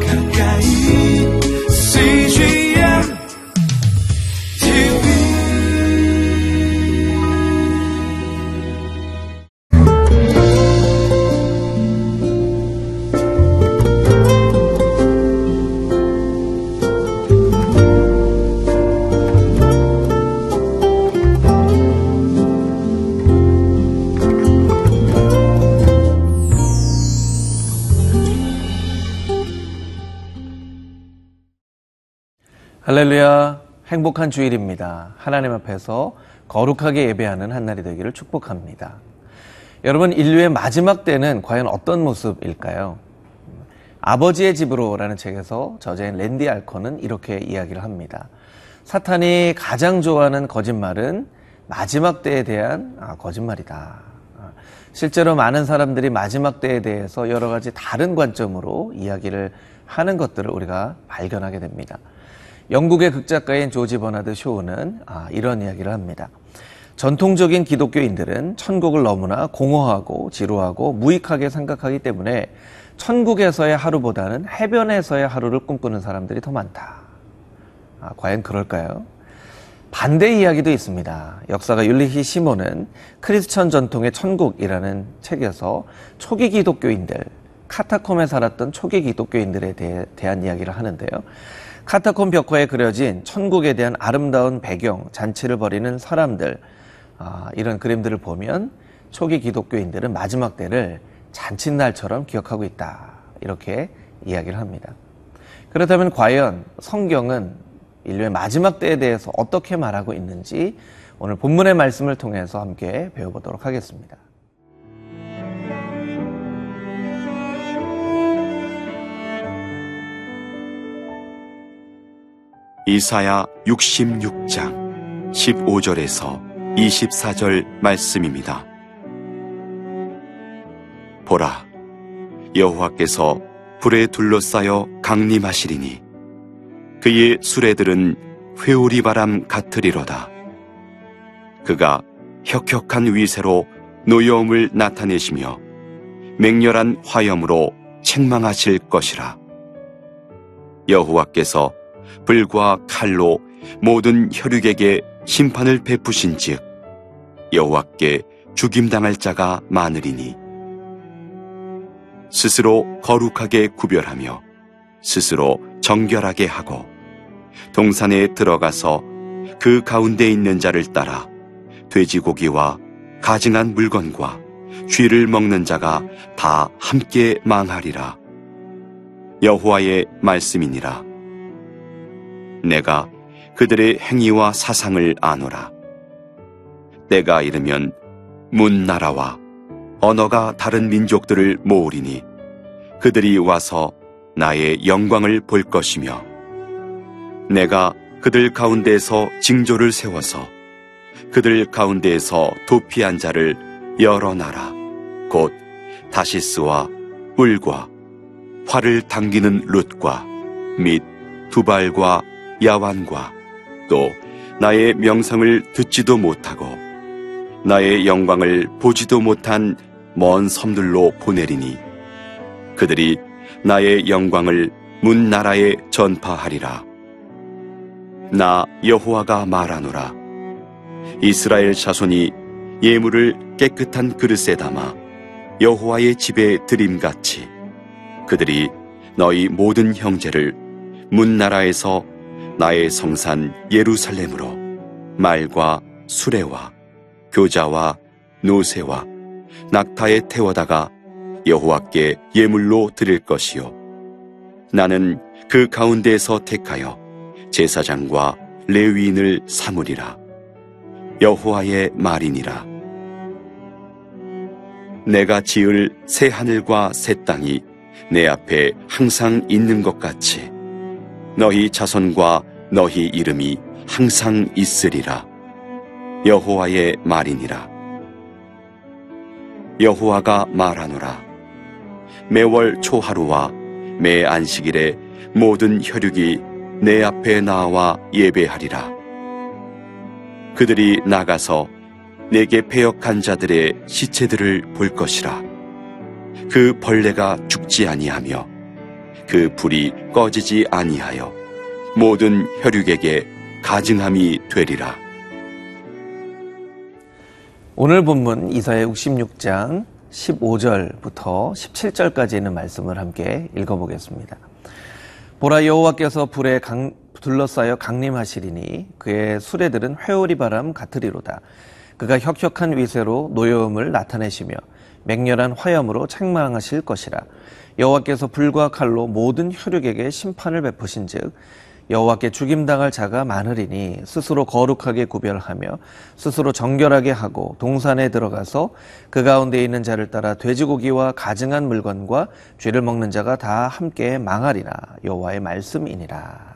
가까 할렐루야. 행복한 주일입니다. 하나님 앞에서 거룩하게 예배하는 한 날이 되기를 축복합니다. 여러분, 인류의 마지막 때는 과연 어떤 모습일까요? 아버지의 집으로라는 책에서 저자인 랜디 알컨은 이렇게 이야기를 합니다. 사탄이 가장 좋아하는 거짓말은 마지막 때에 대한 아, 거짓말이다. 아, 실제로 많은 사람들이 마지막 때에 대해서 여러 가지 다른 관점으로 이야기를 하는 것들을 우리가 발견하게 됩니다. 영국의 극작가인 조지 버나드 쇼는 아, 이런 이야기를 합니다. 전통적인 기독교인들은 천국을 너무나 공허하고 지루하고 무익하게 생각하기 때문에 천국에서의 하루보다는 해변에서의 하루를 꿈꾸는 사람들이 더 많다. 아, 과연 그럴까요? 반대 이야기도 있습니다. 역사가 율리히 시몬은 크리스천 전통의 천국이라는 책에서 초기 기독교인들, 카타콤에 살았던 초기 기독교인들에 대해, 대한 이야기를 하는데요. 카타콤 벽화에 그려진 천국에 대한 아름다운 배경, 잔치를 벌이는 사람들, 아, 이런 그림들을 보면 초기 기독교인들은 마지막 때를 잔칫날처럼 기억하고 있다. 이렇게 이야기를 합니다. 그렇다면 과연 성경은 인류의 마지막 때에 대해서 어떻게 말하고 있는지 오늘 본문의 말씀을 통해서 함께 배워보도록 하겠습니다. 이사야 66장 15절에서 24절 말씀입니다. 보라, 여호와께서 불에 둘러싸여 강림하시리니 그의 수레들은 회오리 바람 같으리로다. 그가 혁혁한 위세로 노여움을 나타내시며 맹렬한 화염으로 책망하실 것이라. 여호와께서 불과 칼로 모든 혈육에게 심판을 베푸신즉 여호와께 죽임 당할 자가 많으리니. 스스로 거룩하게 구별하며 스스로 정결하게 하고 동산에 들어가서 그 가운데 있는 자를 따라 돼지고기와 가증한 물건과 쥐를 먹는 자가 다 함께 망하리라. 여호와의 말씀이니라 내가 그들의 행위와 사상을 아노라. 때가 이르면 문나라와 언어가 다른 민족들을 모으리니 그들이 와서 나의 영광을 볼 것이며 내가 그들 가운데에서 징조를 세워서 그들 가운데에서 도피한 자를 여러 나라 곧 다시스와 울과 활을 당기는 룻과 및 두발과 야완과 또 나의 명성을 듣지도 못하고 나의 영광을 보지도 못한 먼 섬들로 보내리니 그들이 나의 영광을 문 나라에 전파하리라. 나 여호와가 말하노라. 이스라엘 자손이 예물을 깨끗한 그릇에 담아 여호와의 집에 드림같이 그들이 너희 모든 형제를 문 나라에서 나의 성산 예루살렘으로 말과 수레와 교자와 노새와 낙타에 태워다가 여호와께 예물로 드릴 것이요. 나는 그 가운데에서 택하여 제사장과 레위인을 삼으리라. 여호와의 말이니라. 내가 지을 새 하늘과 새 땅이 내 앞에 항상 있는 것 같이 너희 자손과 너희 이름이 항상 있으리라. 여호와의 말이니라. 여호와가 말하노라. 매월 초하루와 매 안식일에 모든 혈육이 내 앞에 나와 예배하리라. 그들이 나가서 내게 패역한 자들의 시체들을 볼 것이라. 그 벌레가 죽지 아니하며 그 불이 꺼지지 아니하여 모든 혈육에게 가증함이 되리라. 오늘 본문 이사야 66장 15절부터 17절까지 있는 말씀을 함께 읽어보겠습니다. 보라 여호와께서 불에 강, 둘러싸여 강림하시리니 그의 수레들은 회오리 바람 같으리로다. 그가 혁혁한 위세로 노여움을 나타내시며 맹렬한 화염으로 책망하실 것이라. 여호와께서 불과 칼로 모든 혈육에게 심판을 베푸신즉 여호와께 죽임당할 자가 많으리니 스스로 거룩하게 구별하며 스스로 정결하게 하고 동산에 들어가서 그 가운데 있는 자를 따라 돼지고기와 가증한 물건과 죄를 먹는 자가 다 함께 망하리라 여호와의 말씀이니라.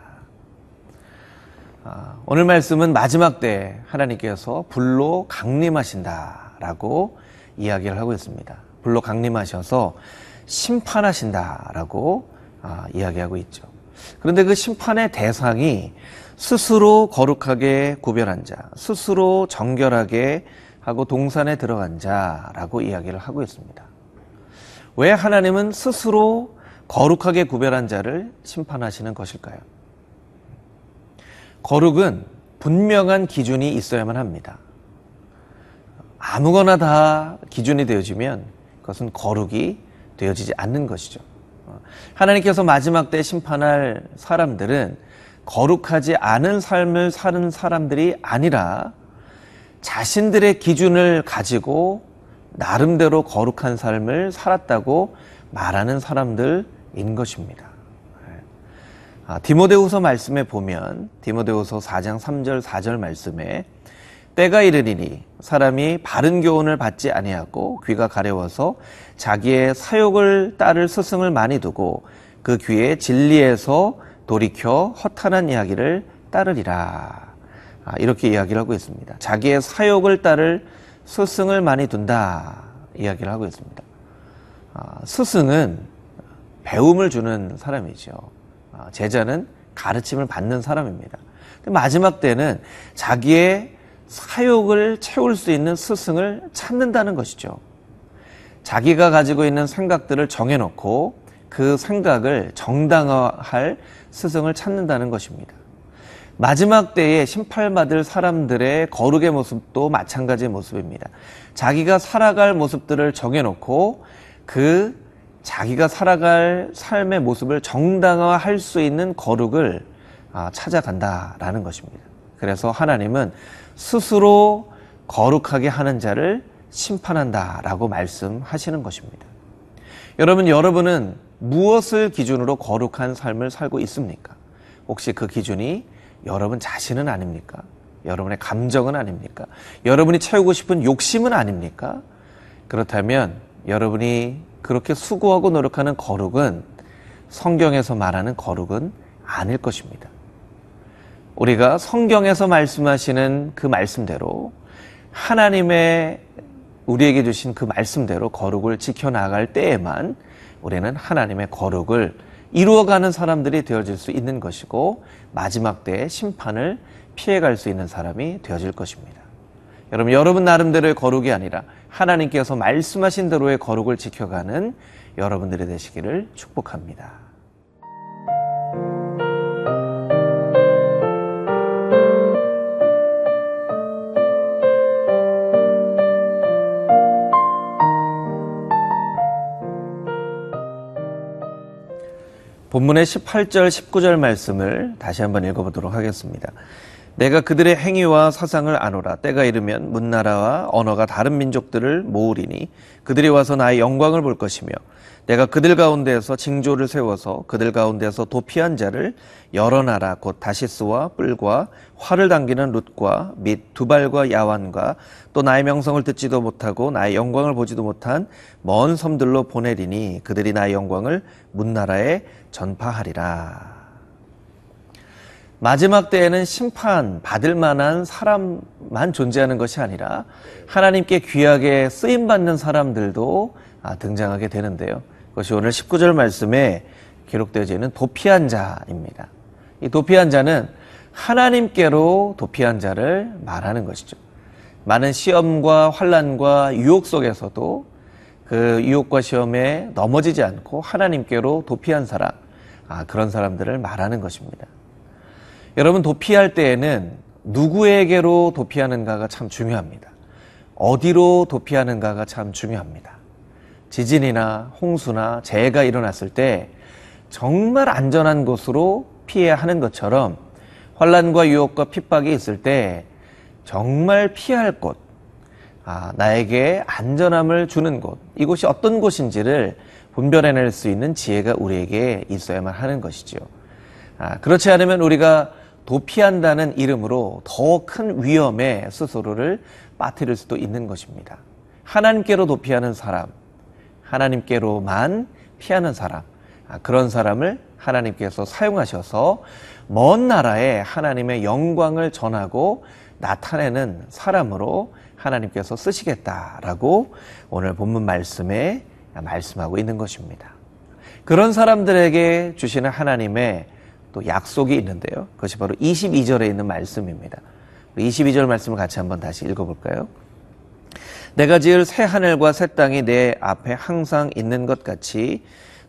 아, 오늘 말씀은 마지막 때 하나님께서 불로 강림하신다라고 이야기를 하고 있습니다. 불로 강림하셔서 심판하신다라고 아, 이야기하고 있죠. 그런데 그 심판의 대상이 스스로 거룩하게 구별한 자, 스스로 정결하게 하고 동산에 들어간 자라고 이야기를 하고 있습니다. 왜 하나님은 스스로 거룩하게 구별한 자를 심판하시는 것일까요? 거룩은 분명한 기준이 있어야만 합니다. 아무거나 다 기준이 되어지면 그것은 거룩이 되어지지 않는 것이죠. 하나님께서 마지막 때 심판할 사람들은 거룩하지 않은 삶을 사는 사람들이 아니라 자신들의 기준을 가지고 나름대로 거룩한 삶을 살았다고 말하는 사람들인 것입니다. 아, 디모데후서 말씀에 보면 디모데후서 4장 3절 4절 말씀에 때가 이르리니 사람이 바른 교훈을 받지 아니하고 귀가 가려워서 자기의 사욕을 따를 스승을 많이 두고 그 귀에 진리에서 돌이켜 허탄한 이야기를 따르리라. 아, 이렇게 이야기를 하고 있습니다. 자기의 사욕을 따를 스승을 많이 둔다. 이야기를 하고 있습니다. 아, 스승은 배움을 주는 사람이죠. 아, 제자는 가르침을 받는 사람입니다. 마지막 때는 자기의 사욕을 채울 수 있는 스승을 찾는다는 것이죠. 자기가 가지고 있는 생각들을 정해놓고 그 생각을 정당화할 스승을 찾는다는 것입니다. 마지막 때에 심판받을 사람들의 거룩의 모습도 마찬가지의 모습입니다. 자기가 살아갈 모습들을 정해놓고 그 자기가 살아갈 삶의 모습을 정당화할 수 있는 거룩을 아, 찾아간다라는 것입니다. 그래서 하나님은 스스로 거룩하게 하는 자를 심판한다 라고 말씀하시는 것입니다. 여러분, 여러분은 무엇을 기준으로 거룩한 삶을 살고 있습니까? 혹시 그 기준이 여러분 자신은 아닙니까? 여러분의 감정은 아닙니까? 여러분이 채우고 싶은 욕심은 아닙니까? 그렇다면 여러분이 그렇게 수고하고 노력하는 거룩은 성경에서 말하는 거룩은 아닐 것입니다. 우리가 성경에서 말씀하시는 그 말씀대로 하나님의 우리에게 주신 그 말씀대로 거룩을 지켜나갈 때에만 우리는 하나님의 거룩을 이루어가는 사람들이 되어질 수 있는 것이고 마지막 때의 심판을 피해갈 수 있는 사람이 되어질 것입니다. 여러분, 여러분 나름대로의 거룩이 아니라 하나님께서 말씀하신 대로의 거룩을 지켜가는 여러분들이 되시기를 축복합니다. 본문의 18절, 19절 말씀을 다시 한번 읽어보도록 하겠습니다. 내가 그들의 행위와 사상을 아노라. 때가 이르면 문나라와 언어가 다른 민족들을 모으리니 그들이 와서 나의 영광을 볼 것이며 내가 그들 가운데에서 징조를 세워서 그들 가운데서 도피한 자를 여러 나라 곧 다시스와 뿔과 활을 당기는 룻과 및 두발과 야완과 또 나의 명성을 듣지도 못하고 나의 영광을 보지도 못한 먼 섬들로 보내리니 그들이 나의 영광을 문나라에 전파하리라. 마지막 때에는 심판 받을 만한 사람만 존재하는 것이 아니라 하나님께 귀하게 쓰임 받는 사람들도 아, 등장하게 되는데요. 그것이 오늘 19절 말씀에 기록되어져 있는 도피한 자입니다. 이 도피한 자는 하나님께로 도피한 자를 말하는 것이죠. 많은 시험과 환란과 유혹 속에서도 그 유혹과 시험에 넘어지지 않고 하나님께로 도피한 사람, 아, 그런 사람들을 말하는 것입니다. 여러분 도피할 때에는 누구에게로 도피하는가가 참 중요합니다. 어디로 도피하는가가 참 중요합니다. 지진이나 홍수나 재해가 일어났을 때 정말 안전한 곳으로 피해야 하는 것처럼 환란과 유혹과 핍박이 있을 때 정말 피할 곳, 아, 나에게 안전함을 주는 곳, 이곳이 어떤 곳인지를 분별해낼 수 있는 지혜가 우리에게 있어야만 하는 것이죠. 아, 그렇지 않으면 우리가 도피한다는 이름으로 더 큰 위험에 스스로를 빠뜨릴 수도 있는 것입니다. 하나님께로 도피하는 사람, 하나님께로만 피하는 사람, 아, 그런 사람을 하나님께서 사용하셔서 먼 나라에 하나님의 영광을 전하고 나타내는 사람으로 하나님께서 쓰시겠다라고 오늘 본문 말씀에 말씀하고 있는 것입니다. 그런 사람들에게 주시는 하나님의 또 약속이 있는데요. 그것이 바로 22절에 있는 말씀입니다. 22절 말씀을 같이 한번 다시 읽어볼까요? 내가 지을 새 하늘과 새 땅이 내 앞에 항상 있는 것 같이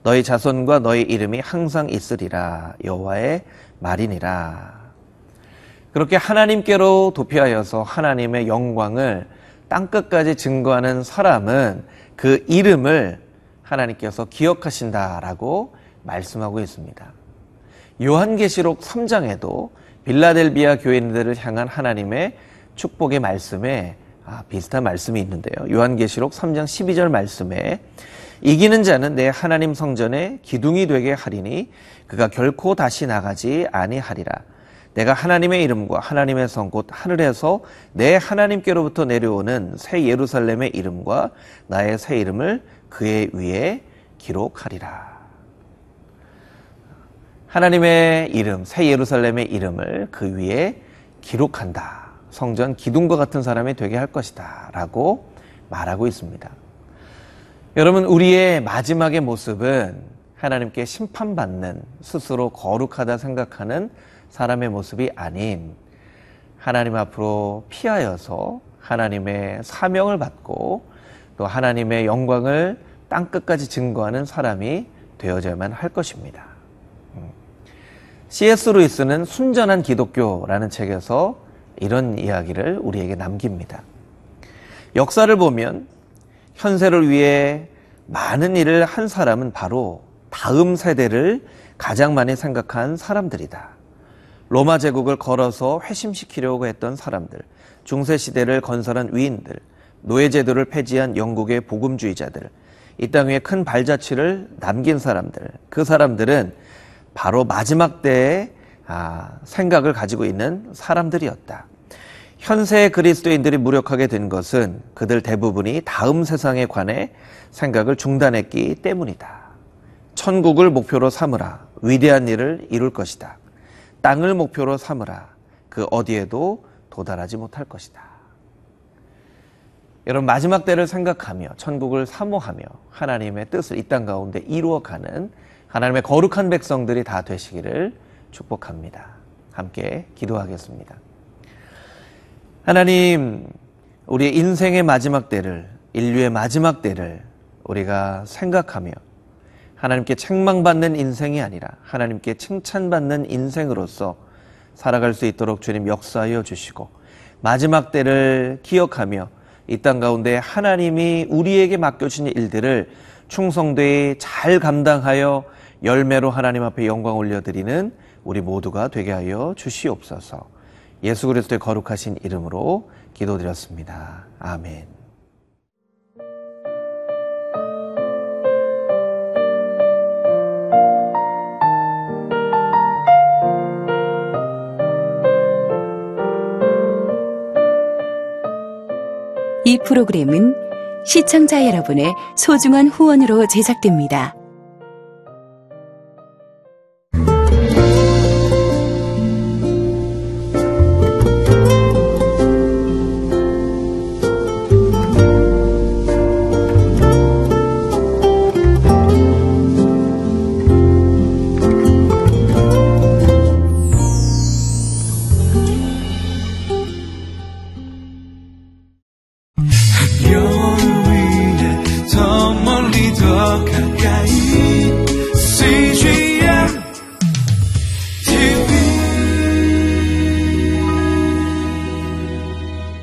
너희 자손과 너희 이름이 항상 있으리라 여호와의 말이니라. 그렇게 하나님께로 도피하여서 하나님의 영광을 땅 끝까지 증거하는 사람은 그 이름을 하나님께서 기억하신다라고 말씀하고 있습니다. 요한계시록 3장에도 빌라델비아 교인들을 향한 하나님의 축복의 말씀에 아, 비슷한 말씀이 있는데요. 요한계시록 3장 12절 말씀에 이기는 자는 내 하나님 성전에 기둥이 되게 하리니 그가 결코 다시 나가지 아니하리라. 내가 하나님의 이름과 하나님의 성 곧 하늘에서 내 하나님께로부터 내려오는 새 예루살렘의 이름과 나의 새 이름을 그의 위에 기록하리라. 하나님의 이름, 새 예루살렘의 이름을 그 위에 기록한다. 성전 기둥과 같은 사람이 되게 할 것이다. 라고 말하고 있습니다. 여러분, 우리의 마지막의 모습은 하나님께 심판받는 스스로 거룩하다 생각하는 사람의 모습이 아닌 하나님 앞으로 피하여서 하나님의 사명을 받고 또 하나님의 영광을 땅끝까지 증거하는 사람이 되어져야만 할 것입니다. C.S. 루이스는 순전한 기독교라는 책에서 이런 이야기를 우리에게 남깁니다. 역사를 보면 현세를 위해 많은 일을 한 사람은 바로 다음 세대를 가장 많이 생각한 사람들이다. 로마 제국을 걸어서 회심시키려고 했던 사람들, 중세 시대를 건설한 위인들, 노예 제도를 폐지한 영국의 복음주의자들, 이 땅 위에 큰 발자취를 남긴 사람들, 그 사람들은 바로 마지막 때의 아, 생각을 가지고 있는 사람들이었다. 현세의 그리스도인들이 무력하게 된 것은 그들 대부분이 다음 세상에 관해 생각을 중단했기 때문이다. 천국을 목표로 삼으라. 위대한 일을 이룰 것이다. 땅을 목표로 삼으라. 그 어디에도 도달하지 못할 것이다. 여러분 마지막 때를 생각하며 천국을 사모하며 하나님의 뜻을 이 땅 가운데 이루어가는 하나님의 거룩한 백성들이 다 되시기를 축복합니다. 함께 기도하겠습니다. 하나님, 우리의 인생의 마지막 때를, 인류의 마지막 때를 우리가 생각하며 하나님께 책망받는 인생이 아니라 하나님께 칭찬받는 인생으로서 살아갈 수 있도록 주님 역사하여 주시고 마지막 때를 기억하며 이 땅 가운데 하나님이 우리에게 맡겨주신 일들을 충성되이 잘 감당하여 열매로 하나님 앞에 영광 올려드리는 우리 모두가 되게 하여 주시옵소서. 예수 그리스도의 거룩하신 이름으로 기도드렸습니다. 아멘. 이 프로그램은 시청자 여러분의 소중한 후원으로 제작됩니다.